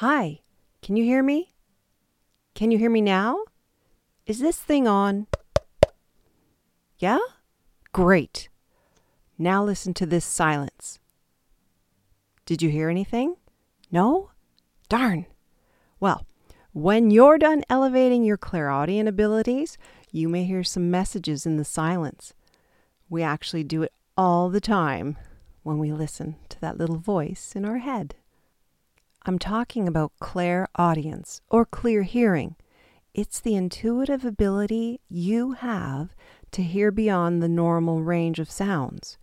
Hi, can you hear me? Can you hear me now? Is this thing on? Yeah? Great. Now listen to this silence. Did you hear anything? No? Darn. Well, when you're done elevating your clairaudient abilities, you may hear some messages in the silence. We actually do it all the time when we listen to that little voice in our head. I'm talking about clairaudience or clear hearing. It's the intuitive ability you have to hear beyond the normal range of sounds.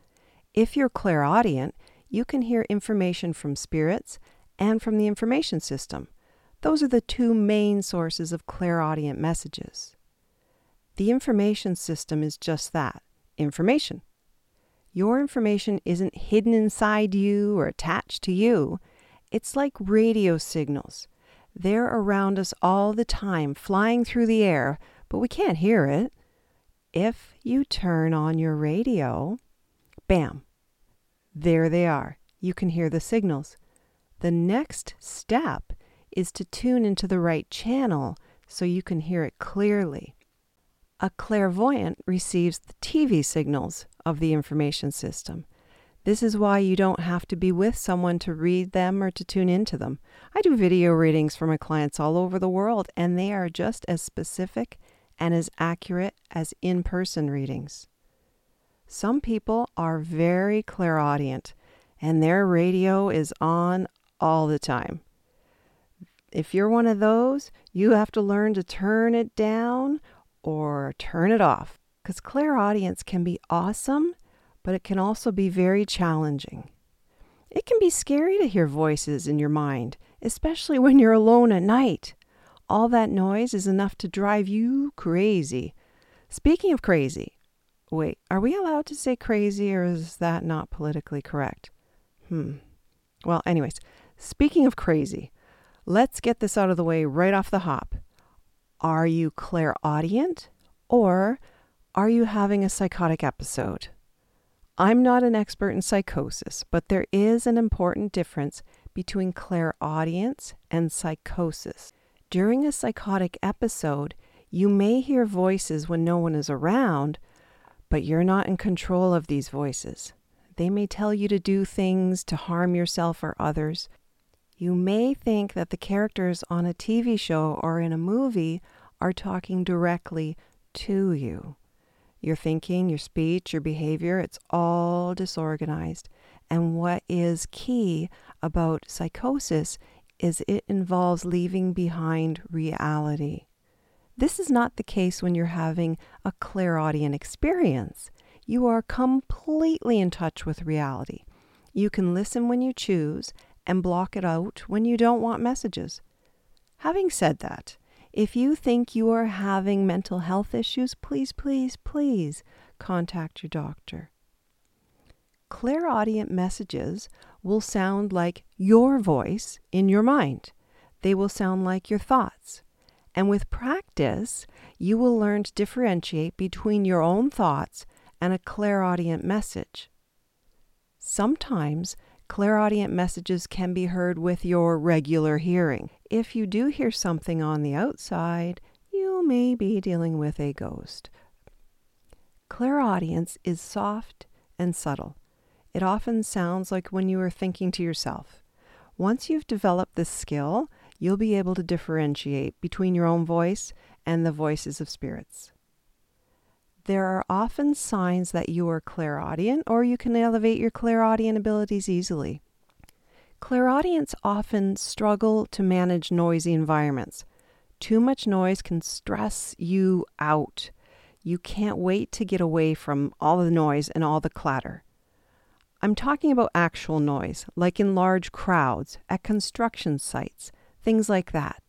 If you're clairaudient, you can hear information from spirits and from the information system. Those are the two main sources of clairaudient messages. The information system is just that information. Your information isn't hidden inside you or attached to you. It's like radio signals. They're around us all the time, flying through the air, but we can't hear it. If you turn on your radio, bam, there they are. You can hear the signals. The next step is to tune into the right channel so you can hear it clearly. A clairvoyant receives the TV signals of the information system. This is why you don't have to be with someone to read them or to tune into them. I do video readings for my clients all over the world, and they are just as specific and as accurate as in person readings. Some people are very clairaudient, and their radio is on all the time. If you're one of those, you have to learn to turn it down or turn it off. Because clairaudience can be awesome, but it can also be very challenging. It can be scary to hear voices in your mind, especially when you're alone at night. All that noise is enough to drive you crazy. Speaking of crazy, wait, are we allowed to say crazy or is that not politically correct? Hmm. Well, anyways, speaking of crazy, let's get this out of the way right off the hop. Are you clairaudient or are you having a psychotic episode? I'm not an expert in psychosis, but there is an important difference between clairaudience and psychosis. During a psychotic episode, you may hear voices when no one is around, but you're not in control of these voices. They may tell you to do things to harm yourself or others. You may think that the characters on a TV show or in a movie are talking directly to you. Your thinking, your speech, your behavior, it's all disorganized. And what is key about psychosis is it involves leaving behind reality. This is not the case when you're having a clairaudient experience. You are completely in touch with reality. You can listen when you choose and block it out when you don't want messages. Having said that, if you think you are having mental health issues, please, please, please contact your doctor. Clairaudient messages will sound like your voice in your mind. They will sound like your thoughts. And with practice, you will learn to differentiate between your own thoughts and a clairaudient message. Sometimes clairaudient messages can be heard with your regular hearing. If you do hear something on the outside, you may be dealing with a ghost. Clairaudience is soft and subtle. It often sounds like when you are thinking to yourself. Once you've developed this skill, you'll be able to differentiate between your own voice and the voices of spirits. There are often signs that you are clairaudient, or you can elevate your clairaudient abilities easily. Clairaudients often struggle to manage noisy environments. Too much noise can stress you out. You can't wait to get away from all the noise and all the clatter. I'm talking about actual noise, like in large crowds, at construction sites, things like that.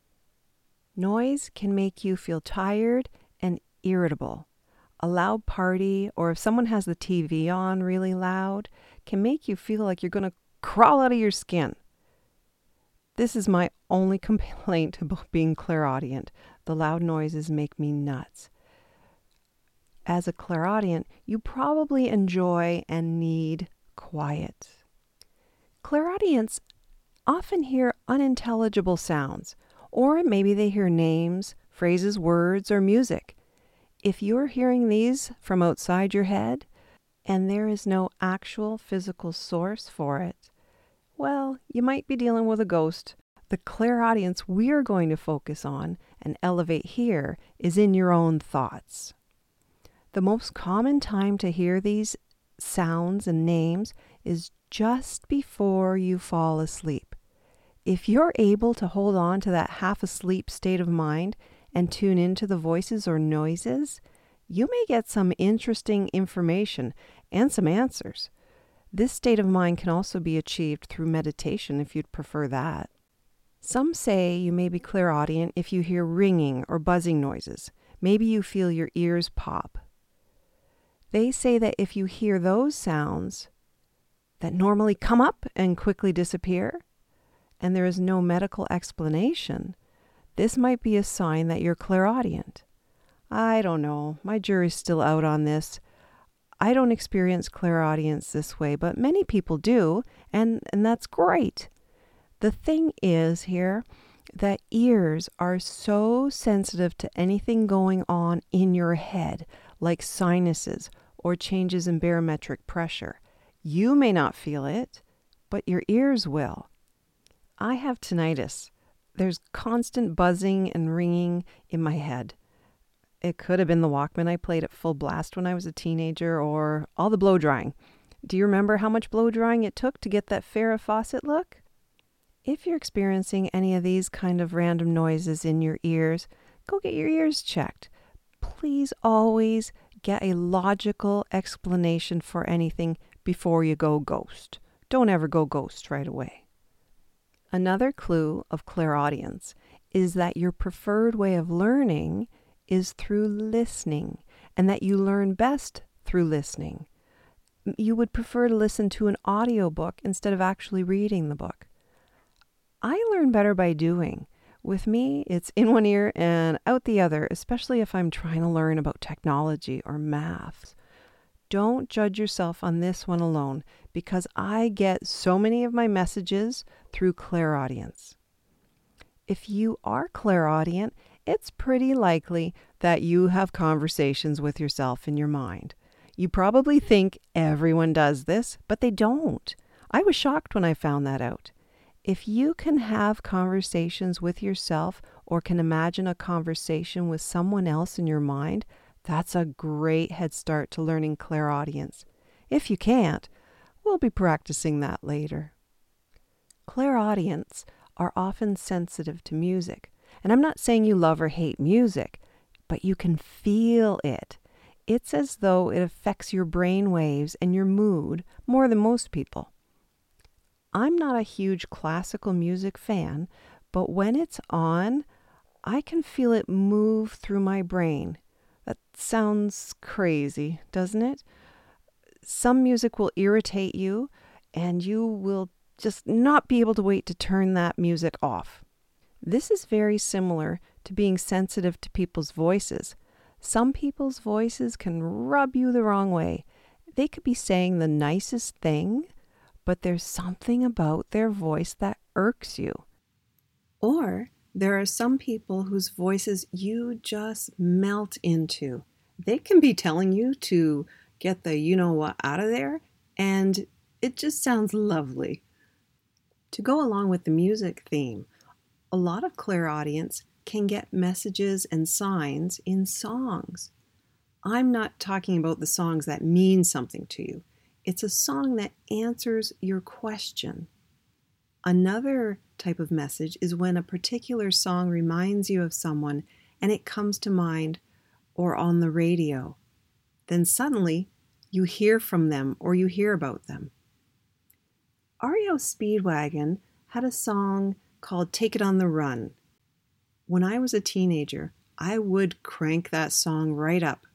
Noise can make you feel tired and irritable a loud party or if someone has the TV on really loud can make you feel like you're going to crawl out of your skin. This is my only complaint about being clairaudient. The loud noises make me nuts. As a clairaudient, you probably enjoy and need quiet. Clairaudients often hear unintelligible sounds, or maybe they hear names, phrases, words, or music. If you're hearing these from outside your head and there is no actual physical source for it, well, you might be dealing with a ghost. The clairaudience we're going to focus on and elevate here is in your own thoughts. The most common time to hear these sounds and names is just before you fall asleep. If you're able to hold on to that half asleep state of mind and tune into the voices or noises, you may get some interesting information and some answers. This state of mind can also be achieved through meditation if you'd prefer that. Some say you may be clairaudient if you hear ringing or buzzing noises. Maybe you feel your ears pop. They say that if you hear those sounds that normally come up and quickly disappear, and there is no medical explanation, this might be a sign that you're clairaudient. I don't know. My jury's still out on this. I don't experience clairaudience this way, but many people do, and, and that's great. The thing is here that ears are so sensitive to anything going on in your head, like sinuses or changes in barometric pressure. You may not feel it, but your ears will. I have tinnitus. There's constant buzzing and ringing in my head. It could have been the Walkman I played at full blast when I was a teenager or all the blow drying. Do you remember how much blow drying it took to get that Farrah Fawcett look? If you're experiencing any of these kind of random noises in your ears, go get your ears checked. Please always get a logical explanation for anything before you go ghost. Don't ever go ghost right away. Another clue of clairaudience is that your preferred way of learning is through listening and that you learn best through listening. You would prefer to listen to an audiobook instead of actually reading the book. I learn better by doing. With me, it's in one ear and out the other, especially if I'm trying to learn about technology or maths. Don't judge yourself on this one alone because I get so many of my messages through clairaudience. If you are clairaudient it's pretty likely that you have conversations with yourself in your mind. You probably think everyone does this, but they don't. I was shocked when I found that out. If you can have conversations with yourself or can imagine a conversation with someone else in your mind, that's a great head start to learning clairaudience. If you can't, we'll be practicing that later. Clairaudients are often sensitive to music. And I'm not saying you love or hate music, but you can feel it. It's as though it affects your brain waves and your mood more than most people. I'm not a huge classical music fan, but when it's on, I can feel it move through my brain. That sounds crazy, doesn't it? Some music will irritate you, and you will just not be able to wait to turn that music off. This is very similar to being sensitive to people's voices. Some people's voices can rub you the wrong way. They could be saying the nicest thing, but there's something about their voice that irks you. Or there are some people whose voices you just melt into. They can be telling you to get the you know what out of there, and it just sounds lovely. To go along with the music theme, a lot of clairaudients can get messages and signs in songs. I'm not talking about the songs that mean something to you. It's a song that answers your question. Another type of message is when a particular song reminds you of someone and it comes to mind or on the radio. Then suddenly you hear from them or you hear about them. REO Speedwagon had a song called Take It on the Run. When I was a teenager, I would crank that song right up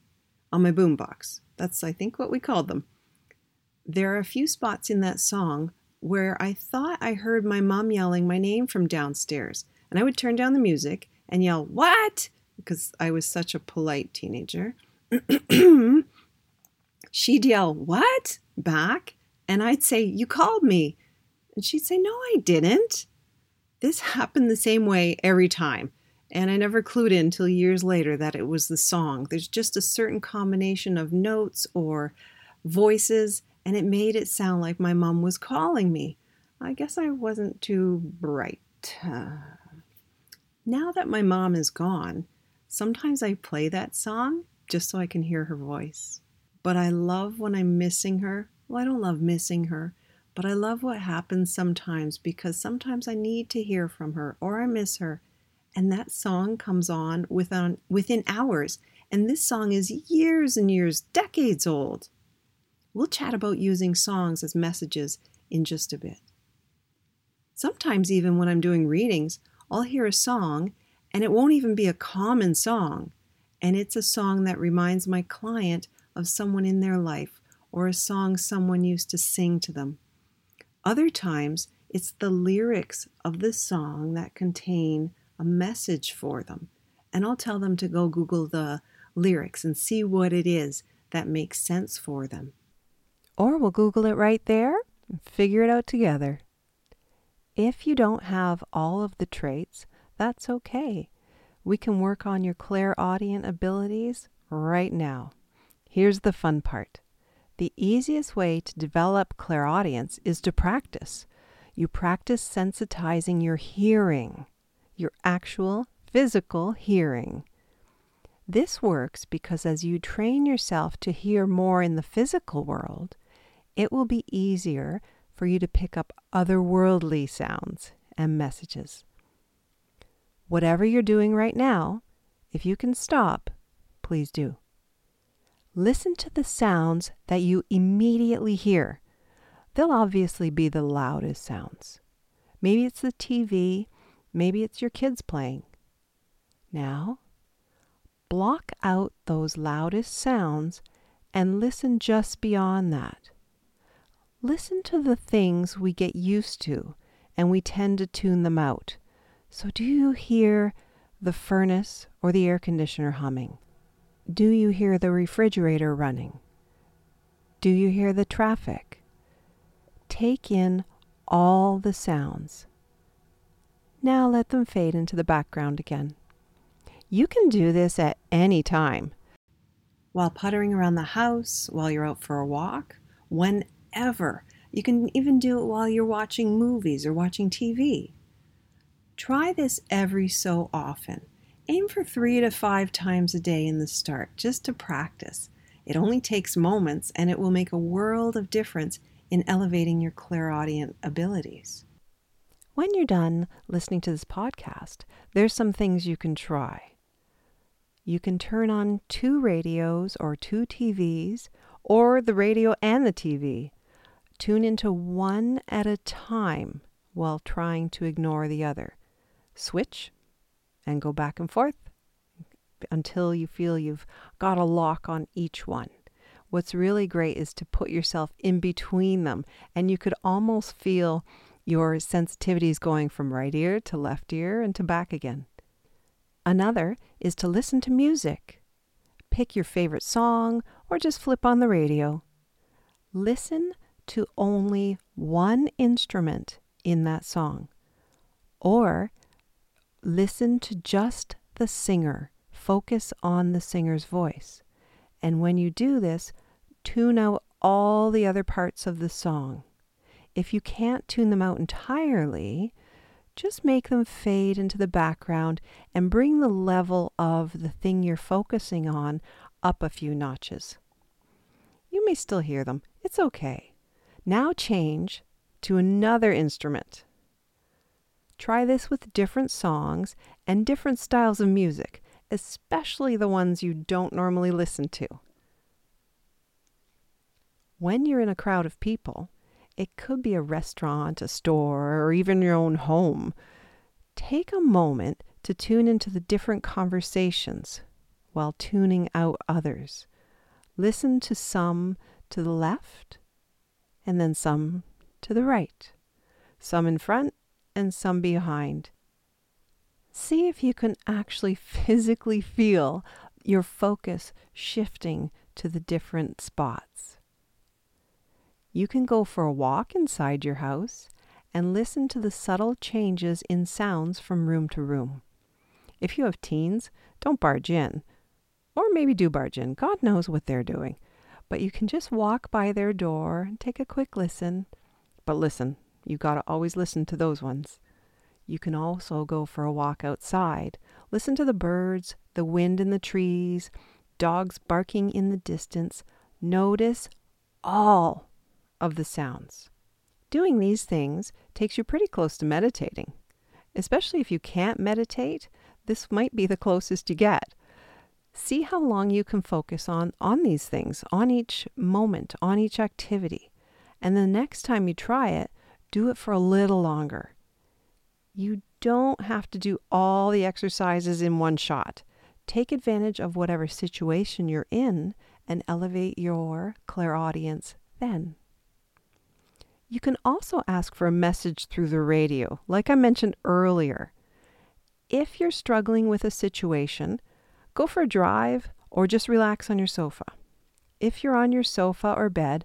on my boombox. That's, I think, what we called them. There are a few spots in that song where I thought I heard my mom yelling my name from downstairs, and I would turn down the music and yell, What? because I was such a polite teenager. She'd yell, What? back, and I'd say, You called me. And she'd say, No, I didn't. This happened the same way every time, and I never clued in until years later that it was the song. There's just a certain combination of notes or voices, and it made it sound like my mom was calling me. I guess I wasn't too bright. Uh, now that my mom is gone, sometimes I play that song just so I can hear her voice. But I love when I'm missing her. Well, I don't love missing her, but I love what happens sometimes because sometimes I need to hear from her or I miss her. And that song comes on within, within hours. And this song is years and years, decades old. We'll chat about using songs as messages in just a bit. Sometimes, even when I'm doing readings, I'll hear a song and it won't even be a common song. And it's a song that reminds my client of someone in their life or a song someone used to sing to them. Other times, it's the lyrics of the song that contain a message for them. And I'll tell them to go Google the lyrics and see what it is that makes sense for them. Or we'll Google it right there and figure it out together. If you don't have all of the traits, that's okay. We can work on your clairaudient abilities right now. Here's the fun part the easiest way to develop clairaudience is to practice. You practice sensitizing your hearing, your actual physical hearing. This works because as you train yourself to hear more in the physical world, it will be easier for you to pick up otherworldly sounds and messages. Whatever you're doing right now, if you can stop, please do. Listen to the sounds that you immediately hear. They'll obviously be the loudest sounds. Maybe it's the TV, maybe it's your kids playing. Now, block out those loudest sounds and listen just beyond that. Listen to the things we get used to and we tend to tune them out. So, do you hear the furnace or the air conditioner humming? Do you hear the refrigerator running? Do you hear the traffic? Take in all the sounds. Now let them fade into the background again. You can do this at any time. While puttering around the house, while you're out for a walk, whenever. You can even do it while you're watching movies or watching TV. Try this every so often. Aim for three to five times a day in the start, just to practice. It only takes moments and it will make a world of difference in elevating your clairaudient abilities. When you're done listening to this podcast, there's some things you can try. You can turn on two radios or two TVs, or the radio and the TV. Tune into one at a time while trying to ignore the other. Switch and go back and forth until you feel you've got a lock on each one. What's really great is to put yourself in between them, and you could almost feel your sensitivities going from right ear to left ear and to back again. Another is to listen to music. Pick your favorite song or just flip on the radio. Listen to only one instrument in that song, or Listen to just the singer. Focus on the singer's voice. And when you do this, tune out all the other parts of the song. If you can't tune them out entirely, just make them fade into the background and bring the level of the thing you're focusing on up a few notches. You may still hear them. It's okay. Now change to another instrument. Try this with different songs and different styles of music, especially the ones you don't normally listen to. When you're in a crowd of people, it could be a restaurant, a store, or even your own home. Take a moment to tune into the different conversations while tuning out others. Listen to some to the left and then some to the right, some in front and some behind. See if you can actually physically feel your focus shifting to the different spots. You can go for a walk inside your house and listen to the subtle changes in sounds from room to room. If you have teens, don't barge in. Or maybe do barge in. God knows what they're doing. But you can just walk by their door and take a quick listen. But listen, you got to always listen to those ones. You can also go for a walk outside. Listen to the birds, the wind in the trees, dogs barking in the distance. Notice all of the sounds. Doing these things takes you pretty close to meditating. Especially if you can't meditate, this might be the closest you get. See how long you can focus on on these things, on each moment, on each activity. And the next time you try it, do it for a little longer. You don't have to do all the exercises in one shot. Take advantage of whatever situation you're in and elevate your clairaudience then. You can also ask for a message through the radio, like I mentioned earlier. If you're struggling with a situation, go for a drive or just relax on your sofa. If you're on your sofa or bed,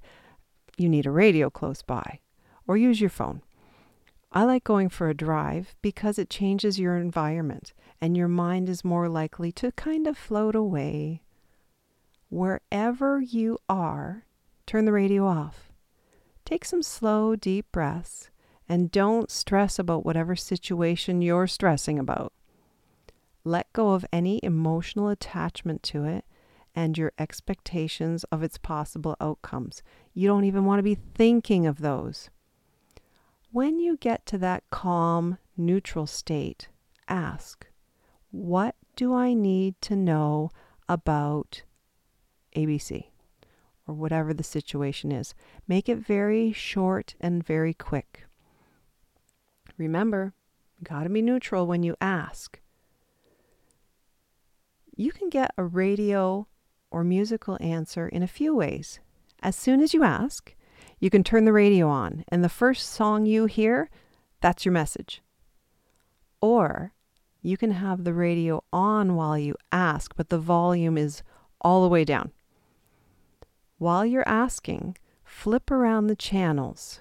you need a radio close by, or use your phone. I like going for a drive because it changes your environment and your mind is more likely to kind of float away. Wherever you are, turn the radio off. Take some slow, deep breaths and don't stress about whatever situation you're stressing about. Let go of any emotional attachment to it and your expectations of its possible outcomes. You don't even want to be thinking of those. When you get to that calm, neutral state, ask, What do I need to know about ABC? Or whatever the situation is. Make it very short and very quick. Remember, you got to be neutral when you ask. You can get a radio or musical answer in a few ways. As soon as you ask, you can turn the radio on, and the first song you hear, that's your message. Or you can have the radio on while you ask, but the volume is all the way down. While you're asking, flip around the channels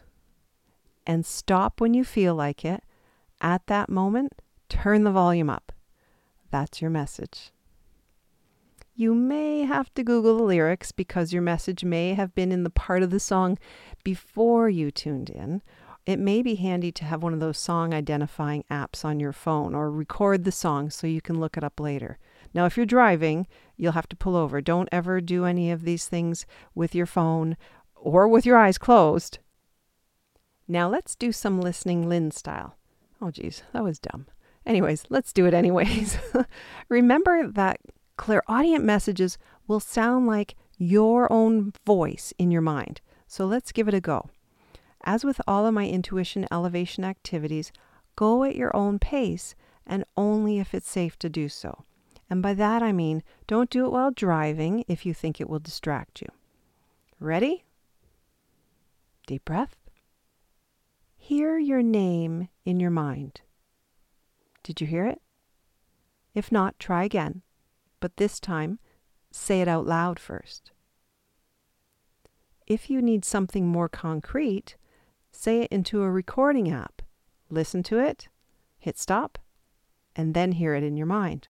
and stop when you feel like it. At that moment, turn the volume up. That's your message. You may have to Google the lyrics because your message may have been in the part of the song before you tuned in. It may be handy to have one of those song identifying apps on your phone or record the song so you can look it up later. Now, if you're driving, you'll have to pull over. Don't ever do any of these things with your phone or with your eyes closed. Now, let's do some listening Lynn style. Oh, geez, that was dumb. Anyways, let's do it anyways. Remember that clairaudient messages will sound like your own voice in your mind. So let's give it a go. As with all of my intuition elevation activities, go at your own pace and only if it's safe to do so. And by that I mean don't do it while driving if you think it will distract you. Ready? Deep breath. Hear your name in your mind. Did you hear it? If not, try again but this time say it out loud first. If you need something more concrete, say it into a recording app. Listen to it, hit stop, and then hear it in your mind.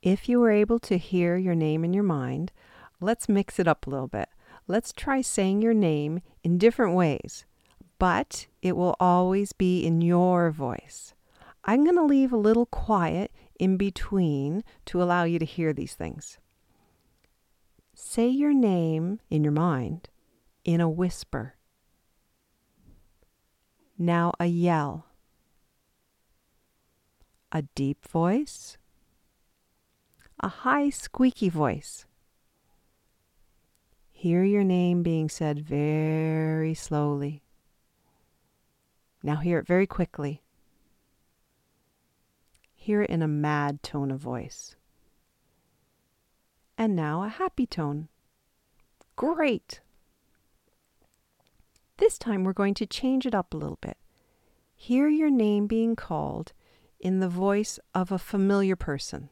If you were able to hear your name in your mind, let's mix it up a little bit. Let's try saying your name in different ways, but it will always be in your voice. I'm going to leave a little quiet in between to allow you to hear these things. Say your name in your mind in a whisper. Now a yell. A deep voice. A high squeaky voice. Hear your name being said very slowly. Now hear it very quickly hear it in a mad tone of voice. And now a happy tone. Great! This time we're going to change it up a little bit. Hear your name being called in the voice of a familiar person.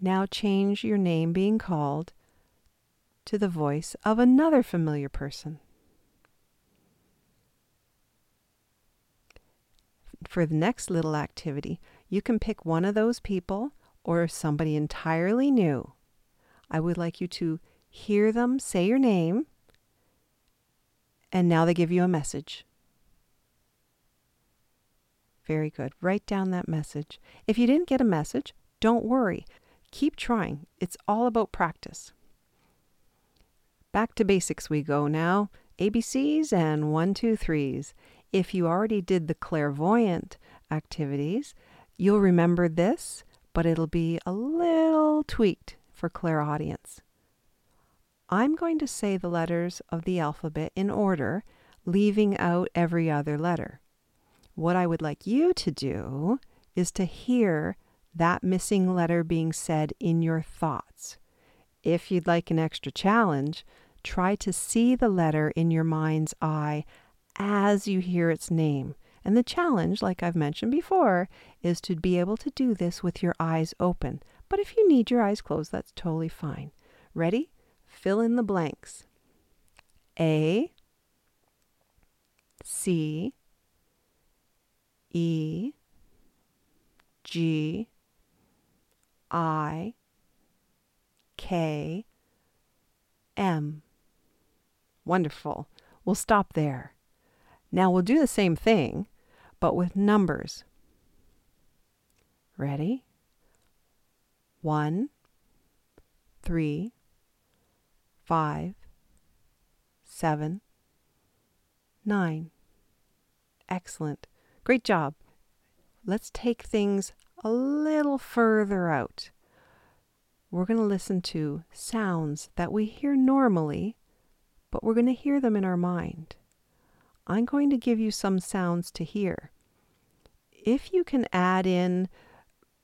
Now change your name being called to the voice of another familiar person. For the next little activity, you can pick one of those people or somebody entirely new. I would like you to hear them say your name, and now they give you a message. Very good. Write down that message. If you didn't get a message, don't worry. Keep trying. It's all about practice. Back to basics we go now. ABCs and one, two, threes. If you already did the clairvoyant activities, you'll remember this, but it'll be a little tweaked for clairaudience. I'm going to say the letters of the alphabet in order, leaving out every other letter. What I would like you to do is to hear that missing letter being said in your thoughts. If you'd like an extra challenge, try to see the letter in your mind's eye as you hear its name. And the challenge, like I've mentioned before, is to be able to do this with your eyes open. But if you need your eyes closed, that's totally fine. Ready? Fill in the blanks. A, C, E, G, I, K, M. Wonderful. We'll stop there. Now we'll do the same thing, but with numbers. Ready? One, three, five, seven, nine. Excellent. Great job. Let's take things a little further out. We're going to listen to sounds that we hear normally, but we're going to hear them in our mind. I'm going to give you some sounds to hear. If you can add in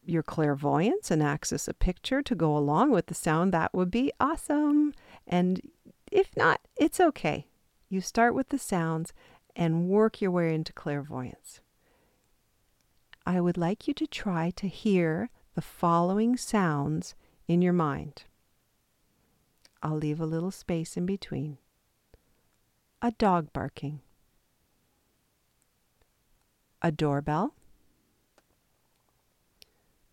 your clairvoyance and access a picture to go along with the sound, that would be awesome. And if not, it's okay. You start with the sounds and work your way into clairvoyance. I would like you to try to hear the following sounds in your mind. I'll leave a little space in between. A dog barking a doorbell,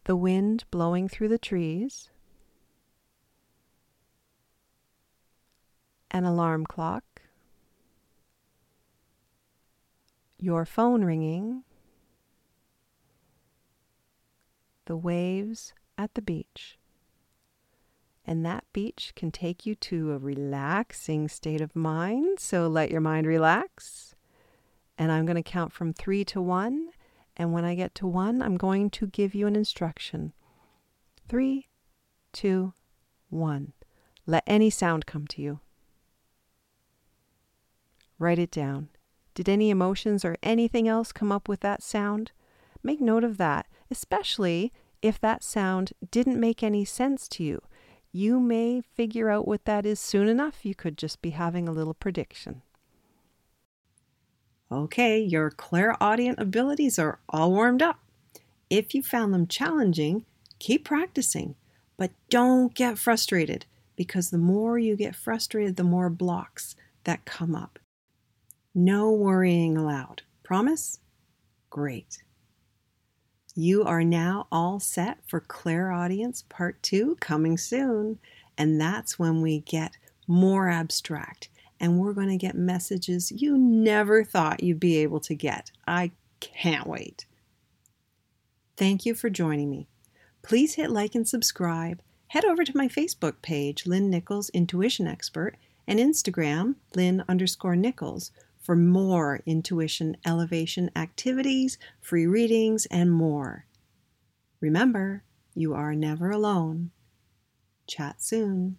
the wind blowing through the trees, an alarm clock, your phone ringing, the waves at the beach. And that beach can take you to a relaxing state of mind. So let your mind relax and I'm going to count from three to one. And when I get to one, I'm going to give you an instruction. Three, two, one. Let any sound come to you. Write it down. Did any emotions or anything else come up with that sound? Make note of that, especially if that sound didn't make any sense to you. You may figure out what that is soon enough. You could just be having a little prediction. Okay, your clairaudient abilities are all warmed up. If you found them challenging, keep practicing, but don't get frustrated because the more you get frustrated, the more blocks that come up. No worrying allowed. Promise? Great. You are now all set for Clairaudience Part 2 coming soon, and that's when we get more abstract and we're going to get messages you never thought you'd be able to get. I can't wait. Thank you for joining me. Please hit like and subscribe. Head over to my Facebook page, Lynn Nichols Intuition Expert, and Instagram, Lynn underscore Nichols, for more intuition elevation activities, free readings, and more. Remember, you are never alone. Chat soon.